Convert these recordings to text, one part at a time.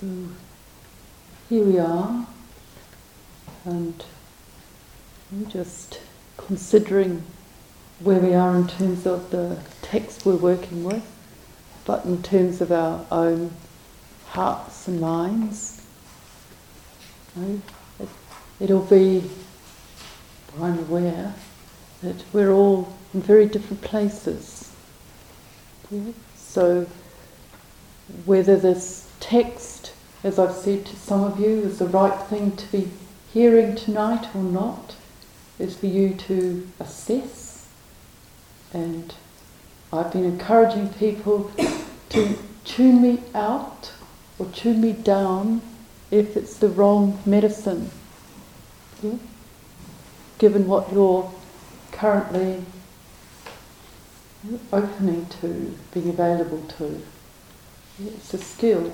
So here we are, and we're just considering where we are in terms of the text we're working with, but in terms of our own hearts and minds. It, will be, I'm aware, that we're all in very different places. Yeah? So whether this text, as I've said to some of you, is the right thing to be hearing tonight or not, is for you to assess. And I've been encouraging people to tune me out or tune me down if it's the wrong medicine. Yeah? Given what you're currently opening to, being available to. It's a skill.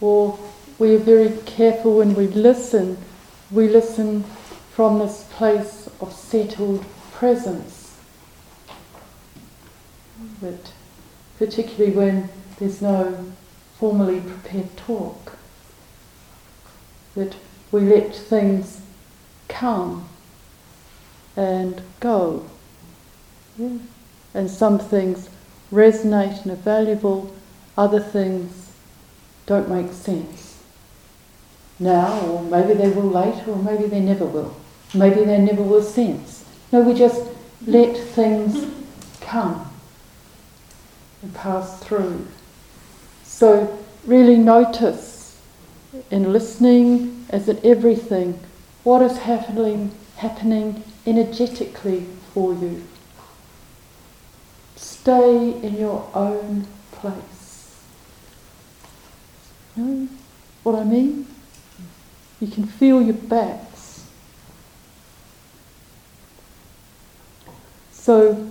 Or we are very careful when we listen, we listen from this place of settled presence. But particularly when there's no formally prepared talk, that we let things come and go. Yeah. And some things resonate and are valuable, other things don't make sense now, or maybe they will later, or maybe they never will. Maybe they never will sense. No, we just let things come and pass through. So, really notice in listening, as in everything, what is happening, happening energetically for you. Stay in your own place. You know what I mean? You can feel your backs. So,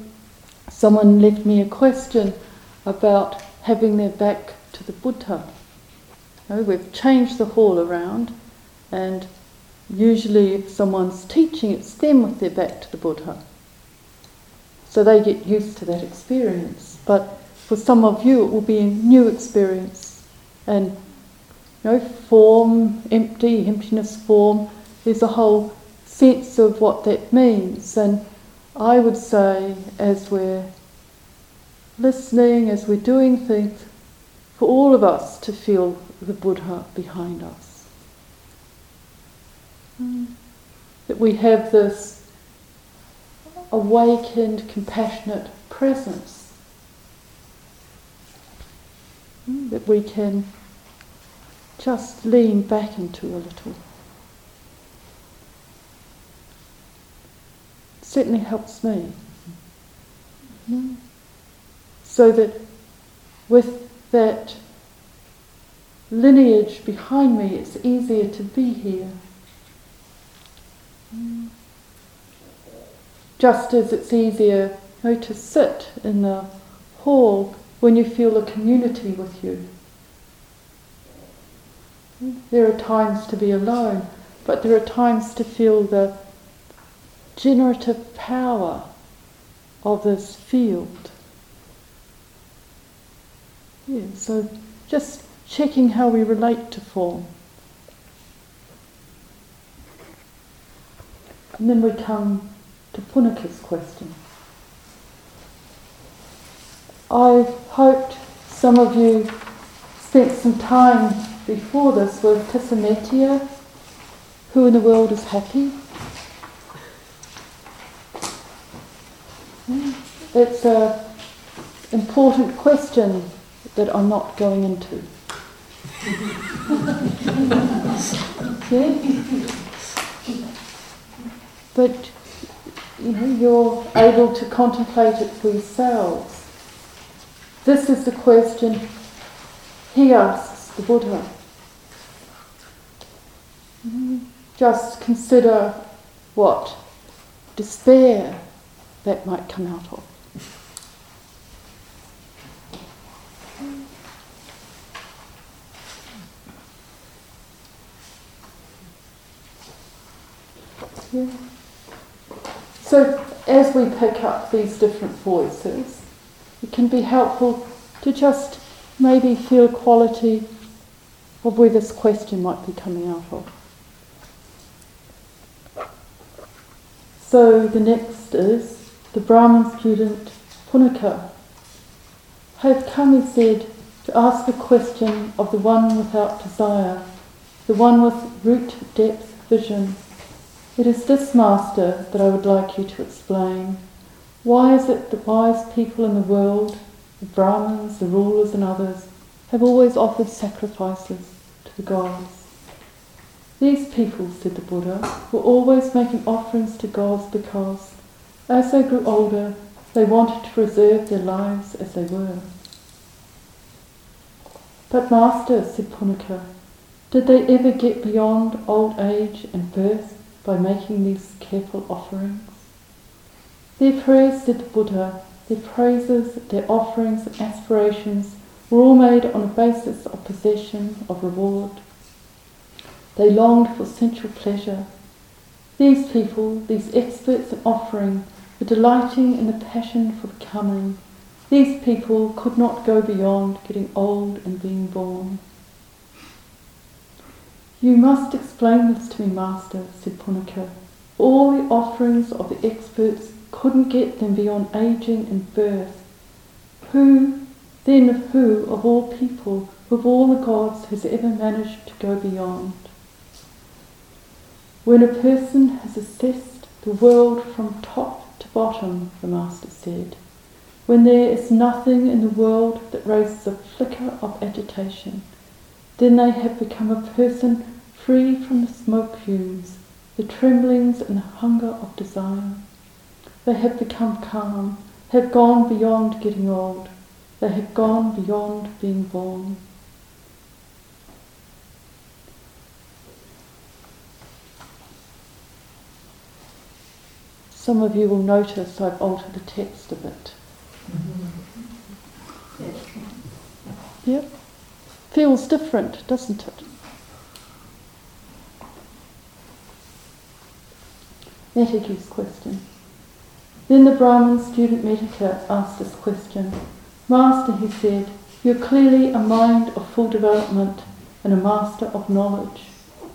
someone left me a question about having their back to the Buddha. You know, we've changed the hall around, and usually, if someone's teaching, it's them with their back to the Buddha. So they get used to that experience. But for some of you, it will be a new experience. And know, form, empty, emptiness form, there's a whole sense of what that means. And I would say, as we're listening, as we're doing things, for all of us to feel the Buddha behind us. Mm. That we have this awakened, compassionate presence hmm, that we can just lean back into a little. It certainly helps me. Hmm. So that with that lineage behind me, it's easier to be here. Mm just as it's easier you know, to sit in the hall when you feel a community with you. There are times to be alone, but there are times to feel the generative power of this field. Yeah, so just checking how we relate to form. And then we come to Punnaka's question. I hoped some of you spent some time before this with Tisametia. Who in the world is happy? Hmm. It's an important question that I'm not going into. But you know, you're able to contemplate it for yourselves. This is the question he asks the Buddha. Hmm, just consider what despair that might come out of. Yeah. So as we pick up these different voices, it can be helpful to just maybe feel quality of where this question might be coming out of. So the next is the Brahmin student Punaka have come, he said, to ask a question of the one without desire, the one with root depth vision. It is this, Master, that I would like you to explain. Why is it that wise people in the world, the Brahmins, the rulers, and others, have always offered sacrifices to the gods? These people, said the Buddha, were always making offerings to gods because, as they grew older, they wanted to preserve their lives as they were. But, Master, said Punnaka, did they ever get beyond old age and birth by making these careful offerings? Their prayers, said the Buddha, their praises, their offerings and aspirations were all made on a basis of possession, of reward. They longed for sensual pleasure. These people, these experts in offering, were delighting in the passion for becoming, these people could not go beyond getting old and being born. You must explain this to me, Master, said Punnaka. All the offerings of the experts couldn't get them beyond aging and birth. Who, then, of who of all people, of all the gods, has ever managed to go beyond? When a person has assessed the world from top to bottom, the Master said, when there is nothing in the world that raises a flicker of agitation, then they have become a person free from the smoke fumes, the tremblings and the hunger of desire. They have become calm, have gone beyond getting old, they have gone beyond being born. Some of you will notice I've altered the text a bit. Yep. Feels different, doesn't it? Mettagu's question. Then the Brahmin student Mettagu asked this question. Master, he said, you're clearly a mind of full development and a master of knowledge.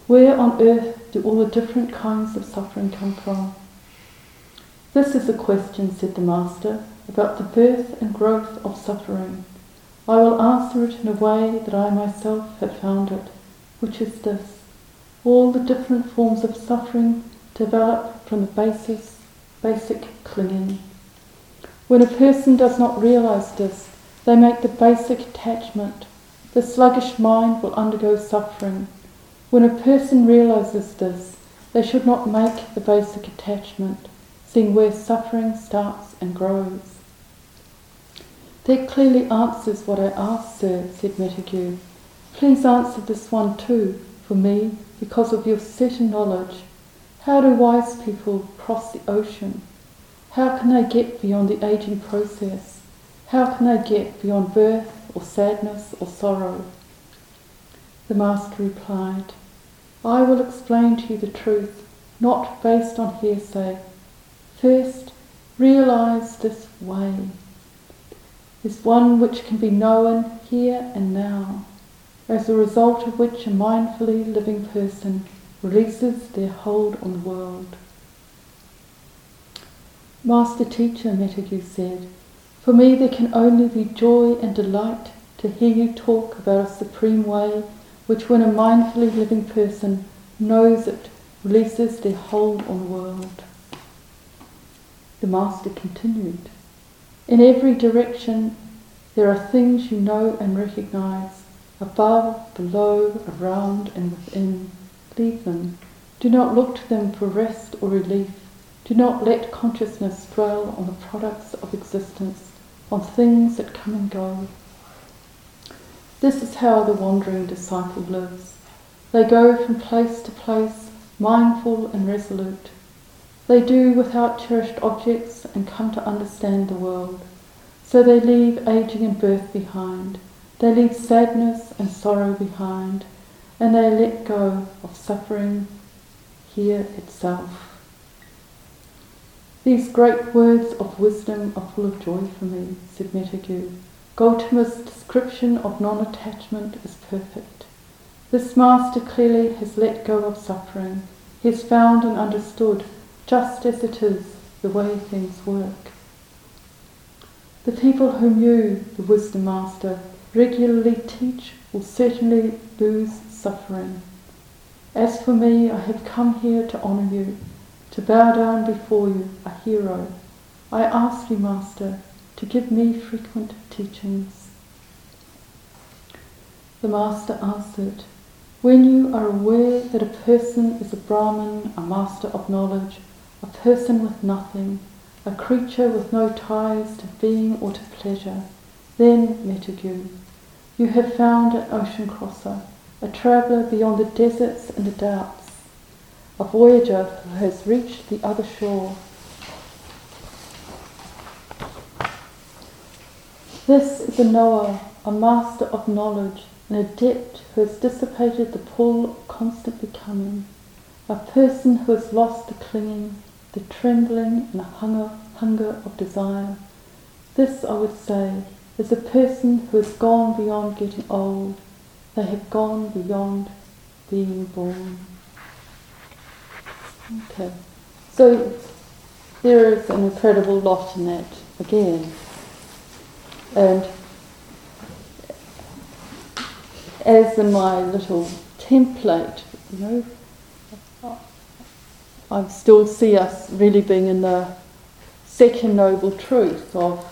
Where on earth do all the different kinds of suffering come from? This is a question, said the Master, about the birth and growth of suffering. I will answer it in a way that I myself have found it, which is this. All the different forms of suffering develop from the basis, basic clinging. When a person does not realize this, they make the basic attachment. The sluggish mind will undergo suffering. When a person realizes this, they should not make the basic attachment, seeing where suffering starts and grows. That clearly answers what I asked, sir, said Mettagu. Please answer this one too, for me, because of your certain knowledge. How do wise people cross the ocean? How can they get beyond the aging process? How can they get beyond birth or sadness or sorrow? The Master replied, I will explain to you the truth, not based on hearsay. First, realize this way is one which can be known here and now, as a result of which a mindfully living person releases their hold on the world. Master Teacher Mettagu said, For me there can only be joy and delight to hear you talk about a supreme way which when a mindfully living person knows it releases their hold on the world. The Master continued, in every direction, there are things you know and recognize above, below, around, and within. Leave them. Do not look to them for rest or relief. Do not let consciousness dwell on the products of existence, on things that come and go. This is how the wandering disciple lives. They go from place to place, mindful and resolute. They do without cherished objects and come to understand the world. So they leave aging and birth behind. They leave sadness and sorrow behind. And they let go of suffering here itself. These great words of wisdom are full of joy for me, said Mettagu. Gautama's description of non attachment is perfect. This master clearly has let go of suffering. He has found and understood just as it is the way things work. The people whom you, the wisdom master, regularly teach will certainly lose suffering. As for me, I have come here to honour you, to bow down before you, a hero. I ask you, Master, to give me frequent teachings. The Master answered, When you are aware that a person is a Brahman, a master of knowledge, a person with nothing, a creature with no ties to being or to pleasure, then, Mettagu, you have found an ocean crosser, a traveller beyond the deserts and the doubts, a voyager who has reached the other shore. This is a knower, a master of knowledge, an adept who has dissipated the pull of constant becoming, a person who has lost the clinging, the trembling and hunger, hunger of desire. This, I would say, is a person who has gone beyond getting old. They have gone beyond being born. Okay, so there is an incredible lot in that again. And as in my little template, you know, I still see us really being in the second noble truth of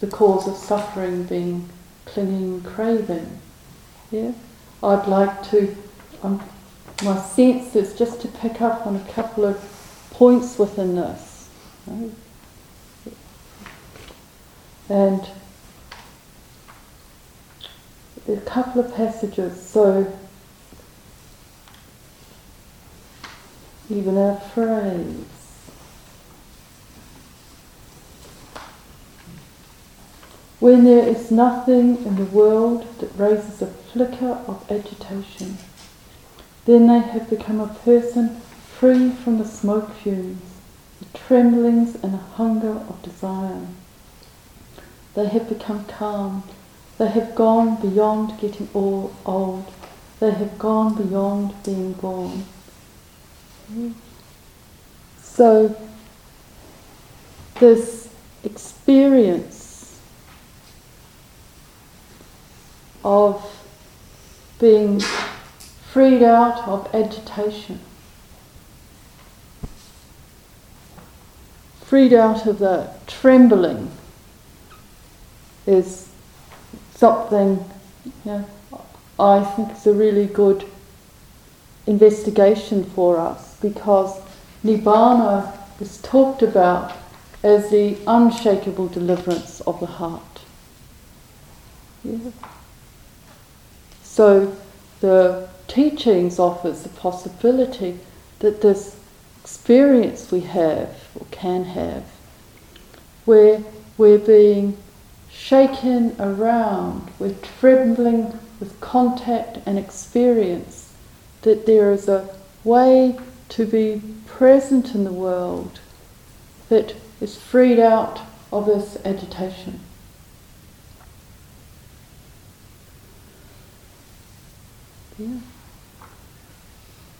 the cause of suffering being clinging, craving. Yeah, I'd like to. Um, my sense is just to pick up on a couple of points within this, right? and a couple of passages. So even our phrase. When there is nothing in the world that raises a flicker of agitation, then they have become a person free from the smoke fumes, the tremblings and the hunger of desire. They have become calm. They have gone beyond getting all old. They have gone beyond being born. So, this experience of being freed out of agitation, freed out of the trembling, is something know, I think is a really good investigation for us because Nibbana is talked about as the unshakable deliverance of the heart. Yeah. So the teachings offers the possibility that this experience we have or can have, where we're being shaken around, we're trembling with contact and experience, that there is a way to be present in the world that is freed out of this agitation. Yeah.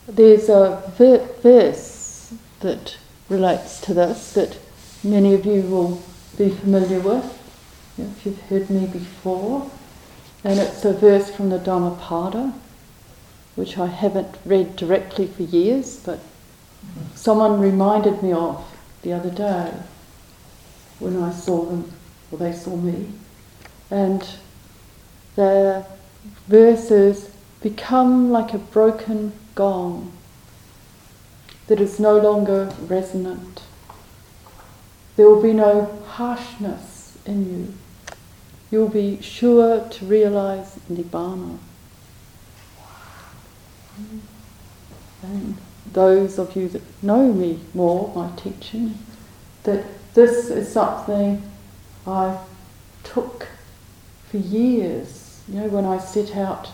There's a verse that relates to this that many of you will be familiar with if you've heard me before. And it's a verse from the Dhammapada which I haven't read directly for years, but someone reminded me of the other day when I saw them, or they saw me. And the verses become like a broken gong that is no longer resonant. There will be no harshness in you. You'll be sure to realize Nibbana. And those of you that know me more, my teaching, that this is something I took for years. You know, when I set out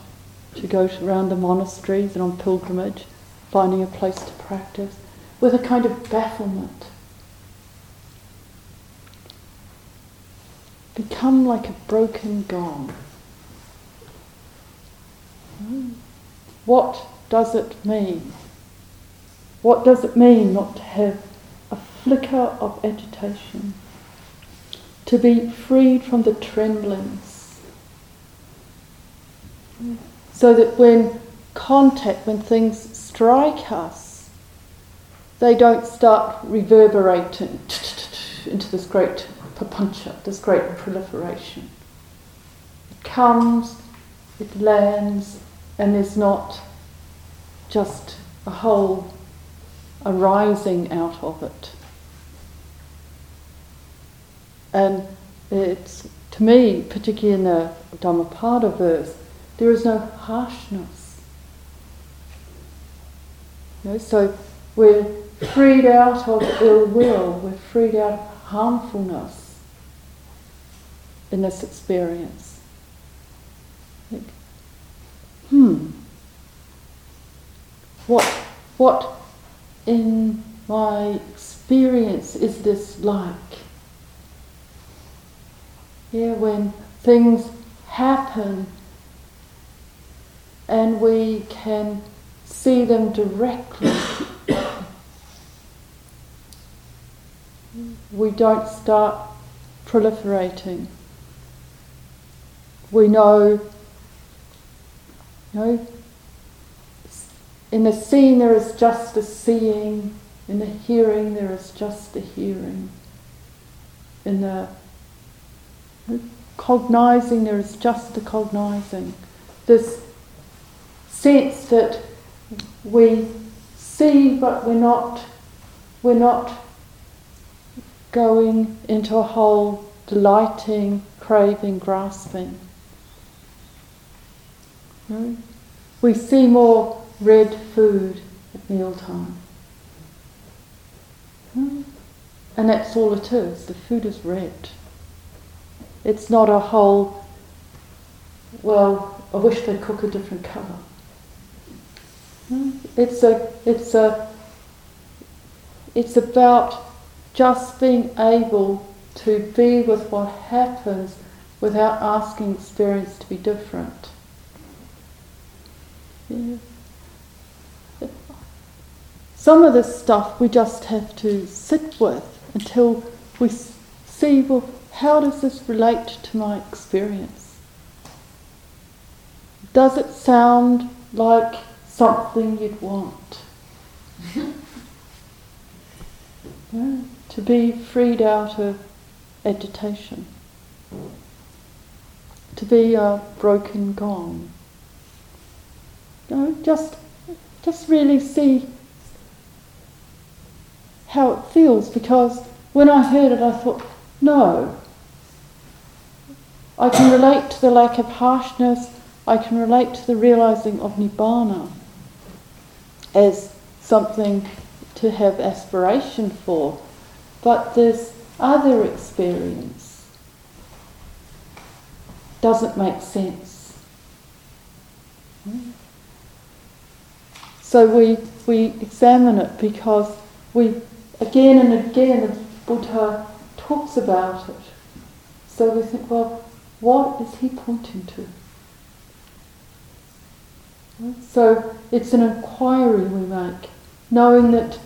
to go around the monasteries and on pilgrimage, finding a place to practice, with a kind of bafflement. Become like a broken gong. what does it mean? What does it mean not to have a flicker of agitation? To be freed from the tremblings? So that when contact, when things strike us, they don't start reverberating into this great papancha, this great proliferation. It comes, it lands, and there's not just a whole arising out of it. And it's, to me, particularly in the Dhammapada verse, there is no harshness. You know, so we're freed out of ill will, we're freed out of harmfulness in this experience. Like, hmm, what, what in my experience is this like? Yeah, when things happen and we can see them directly. we don't start proliferating. We know, you know, in the seeing there is just a seeing, in the hearing there is just a hearing, in the cognizing there is just a cognizing. This sense that we see but we're not we're not going into a whole delighting, craving, grasping. No? We see more red food at mealtime. Hmm? And that's all it is. The food is red. It's not a whole, well, I wish they'd cook a different colour. It's a, it's a, it's about just being able to be with what happens without asking experience to be different. Yeah. Some of this stuff we just have to sit with until we see, well, how does this relate to my experience? Does it sound like something you'd want? yeah, to be freed out of agitation, to be a broken gong. You know, just, just really see how it feels because when I heard it, I thought, no. I can relate to the lack of harshness, I can relate to the realizing of Nibbana as something to have aspiration for, but this other experience doesn't make sense. So we, we examine it because we again and again the Buddha talks about it. So we think, well, what is he pointing to? So it's an inquiry we make, knowing that,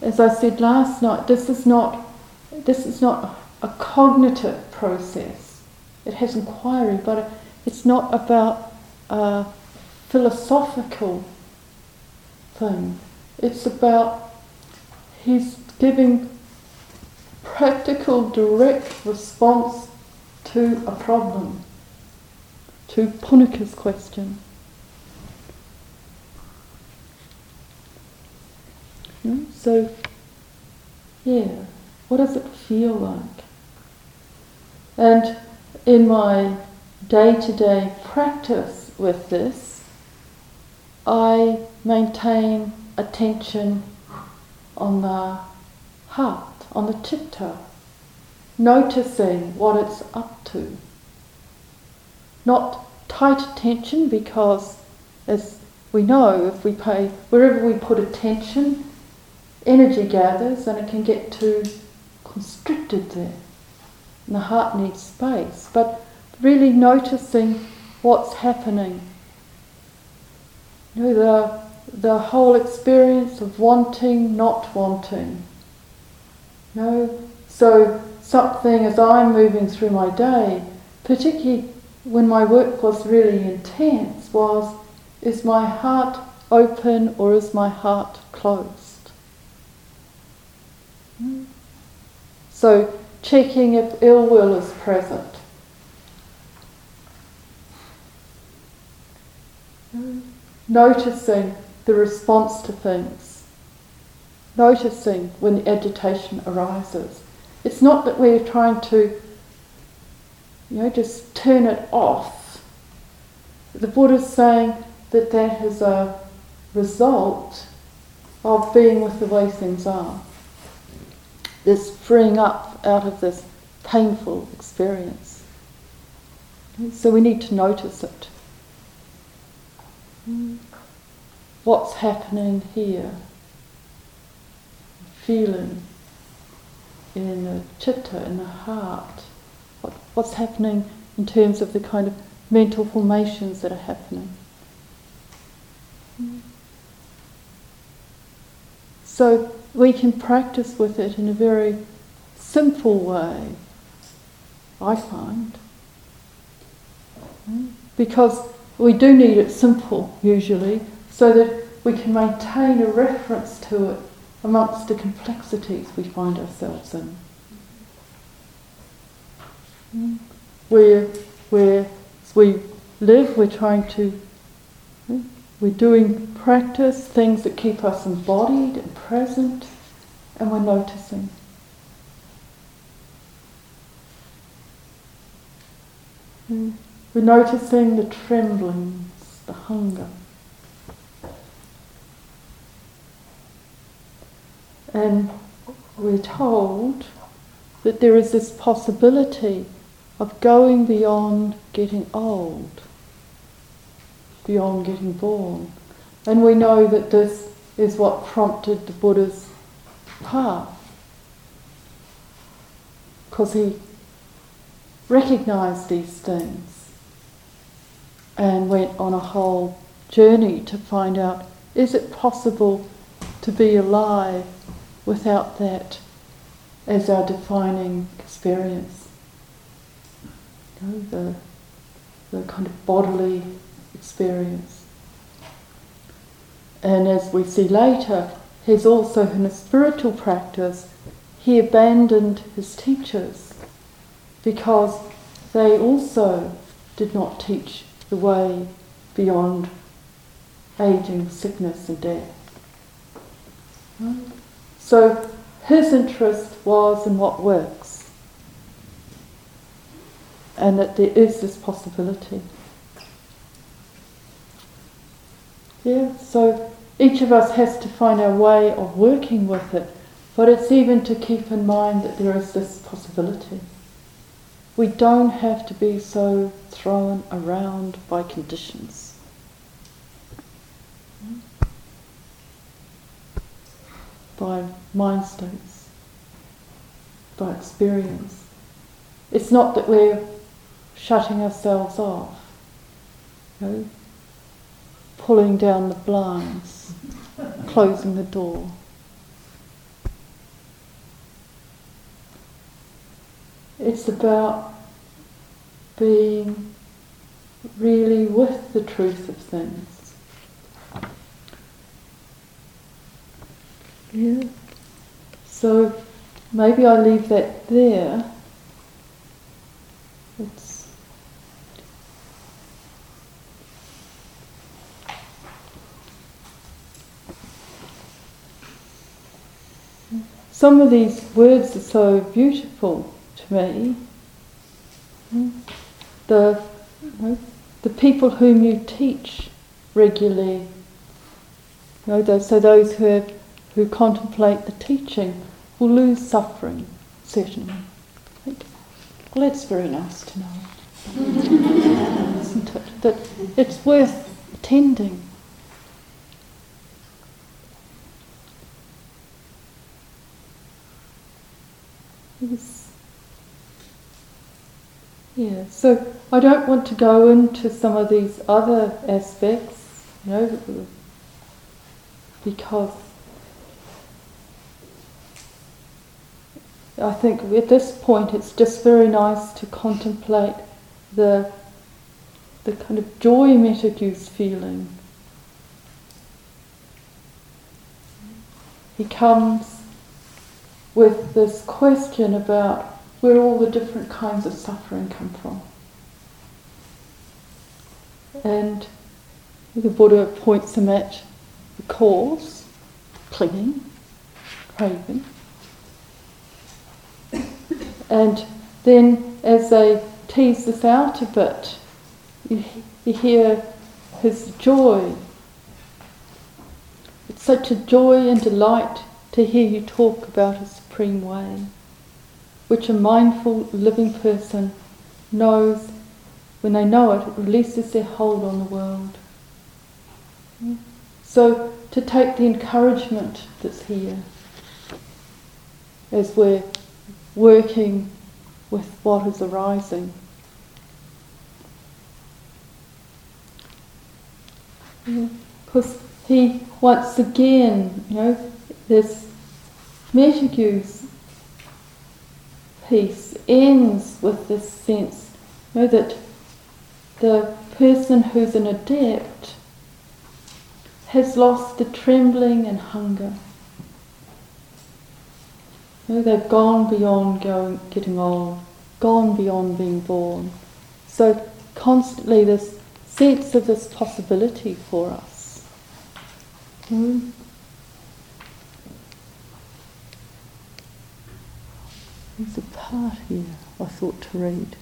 as I said last night, this is not this is not a cognitive process. It has inquiry, but it's not about a philosophical thing. It's about he's giving practical, direct response to a problem, to Punnaka's question. Hmm? So, yeah, what does it feel like? And in my day to day practice with this, I maintain attention on the heart, on the chitta, noticing what it's up to. Not tight attention because, as we know, if we pay, wherever we put attention, energy gathers and it can get too constricted there. And the heart needs space. But really noticing what's happening. You know, the, the whole experience of wanting, not wanting. You know, so something as I'm moving through my day, particularly when my work was really intense, was is my heart open or is my heart closed? So checking if ill will is present. Noticing the response to things. Noticing when agitation arises. It's not that we're trying to, you know, just turn it off. The Buddha's saying that that is a result of being with the way things are. This freeing up out of this painful experience. So we need to notice it. What's happening here? Feeling in the chitta, in the heart. What, what's happening in terms of the kind of mental formations that are happening. So we can practice with it in a very simple way, I find. Hmm? Because we do need it simple usually, so that we can maintain a reference to it amongst the complexities we find ourselves in. Hmm? Where, where we live, we're trying to, we're doing practice, things that keep us embodied and present, and we're noticing. Mm. We're noticing the tremblings, the hunger. And we're told that there is this possibility of going beyond getting old, beyond getting born. And we know that this is what prompted the Buddha's path. Because he recognized these things and went on a whole journey to find out is it possible to be alive without that as our defining experience? You know, the, the kind of bodily experience. And as we see later, he's also in a spiritual practice, he abandoned his teachers because they also did not teach the way beyond aging, sickness, and death. So his interest was in what works, and that there is this possibility. Yeah, so each of us has to find our way of working with it, but it's even to keep in mind that there is this possibility. We don't have to be so thrown around by conditions. By mind states, by experience. It's not that we're shutting ourselves off, you know, pulling down the blinds, closing the door. It's about being really with the truth of things. Yeah. So maybe I leave that there. It's some of these words are so beautiful to me. Hmm? The, the people whom you teach regularly, you know, so those who, have, who contemplate the teaching will lose suffering, certainly. Well, that's very nice to know, isn't it? That it's worth attending. Yes. Yeah, so I don't want to go into some of these other aspects, You know, because I think at this point it's just very nice to contemplate the the kind of joy Mettagu's feeling. He comes with this question about where all the different kinds of suffering come from. And the Buddha points them at the cause, clinging, craving. And then as they tease this out a bit, you, you hear his joy. It's such a joy and delight to hear you talk about a supreme way, which a mindful living person knows when they know it, it releases their hold on the world. So to take the encouragement that's here as we're working with what is arising. Because he once again, you know, this Mettagu's piece ends with this sense, you know, that the person who's an adept has lost the trembling and hunger. You know, they've gone beyond going, getting old, gone beyond being born. So constantly this sense of this possibility for us. Mm. There's a part here I thought to read.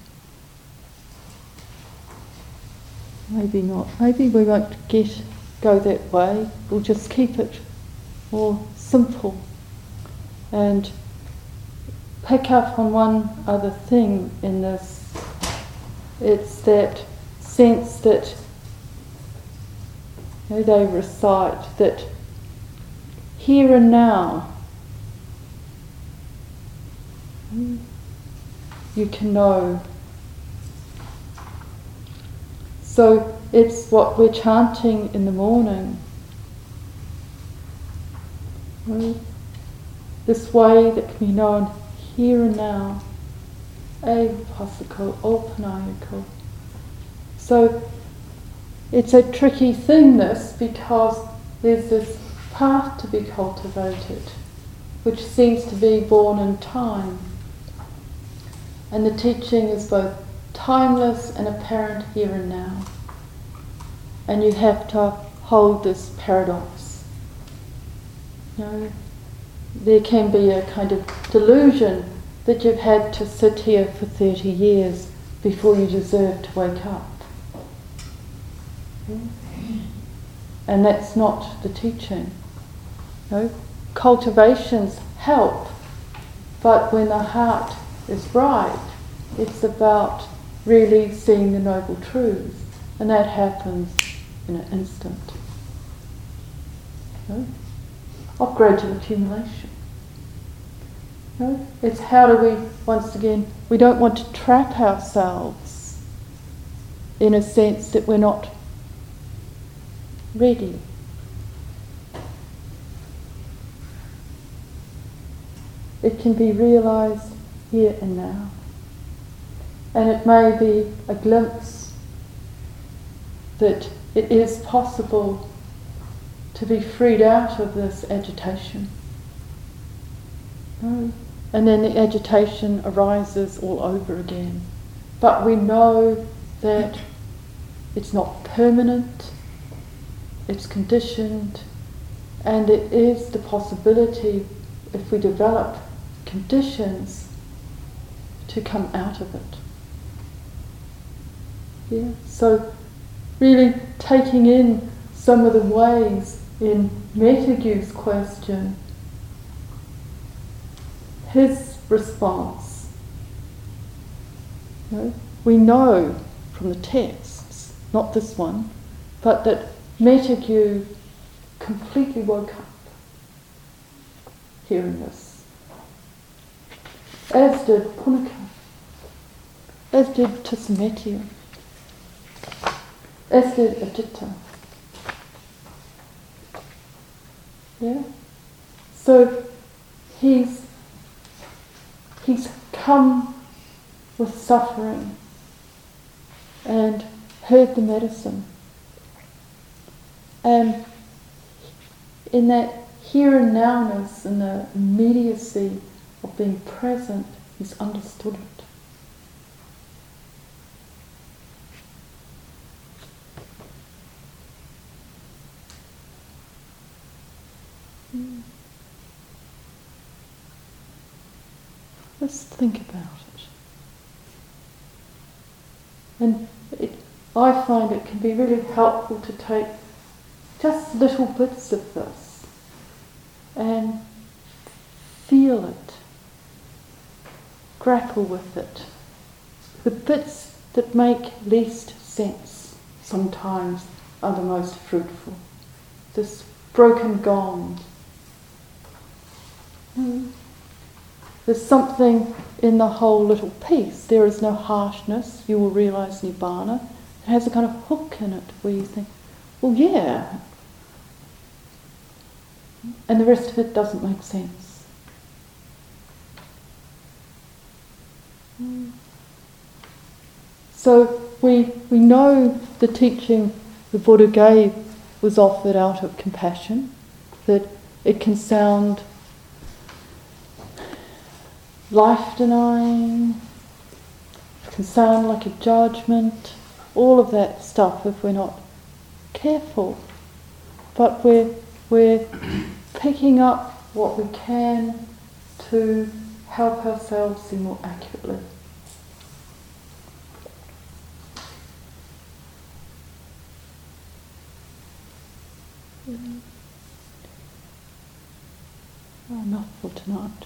Maybe not. Maybe we won't get go that way. We'll just keep it more simple and pick up on one other thing in this. It's that sense that you know, they recite that here and now you can know. So it's what we're chanting in the morning. This way that can be known here and now. Avapasako, opanayako. So it's a tricky thing, this, because there's this path to be cultivated, which seems to be born in time. And the teaching is both timeless and apparent here and now. And you have to hold this paradox. You know, there can be a kind of delusion that you've had to sit here for 30 years before you deserve to wake up. And that's not the teaching. No? Cultivations help, but when the heart is right, it's about really seeing the noble truths, and that happens in an instant. Of gradual accumulation. It's how do we, once again, we don't want to trap ourselves in a sense that we're not ready. It can be realized here and now. And it may be a glimpse that it is possible to be freed out of this agitation. And then the agitation arises all over again. But we know that it's not permanent, it's conditioned, and it is the possibility, if we develop conditions, to come out of it. Yeah? So, really taking in some of the ways in Mettagu's question, his response. You know, we know from the texts, not this one, but that Metagu completely woke up hearing this. As did Punnaka, as did Tisamettia, as did Ajita. Yeah? So he's he's come with suffering and heard the medicine. And in that here and nowness and the immediacy of being present, he's understood it. Let's think about it. And it, I find it can be really helpful to take just little bits of this and feel it, grapple with it. The bits that make least sense sometimes are the most fruitful. This broken gong. Mm. There's something in the whole little piece. There is no harshness. You will realize Nibbana. It has a kind of hook in it where you think, well, yeah. And the rest of it doesn't make sense. So we, we know the teaching the Buddha gave was offered out of compassion, that it can sound life denying, can sound like a judgment, all of that stuff if we're not careful. But we're, we're picking up what we can to help ourselves see more accurately. Mm. Oh, enough for tonight.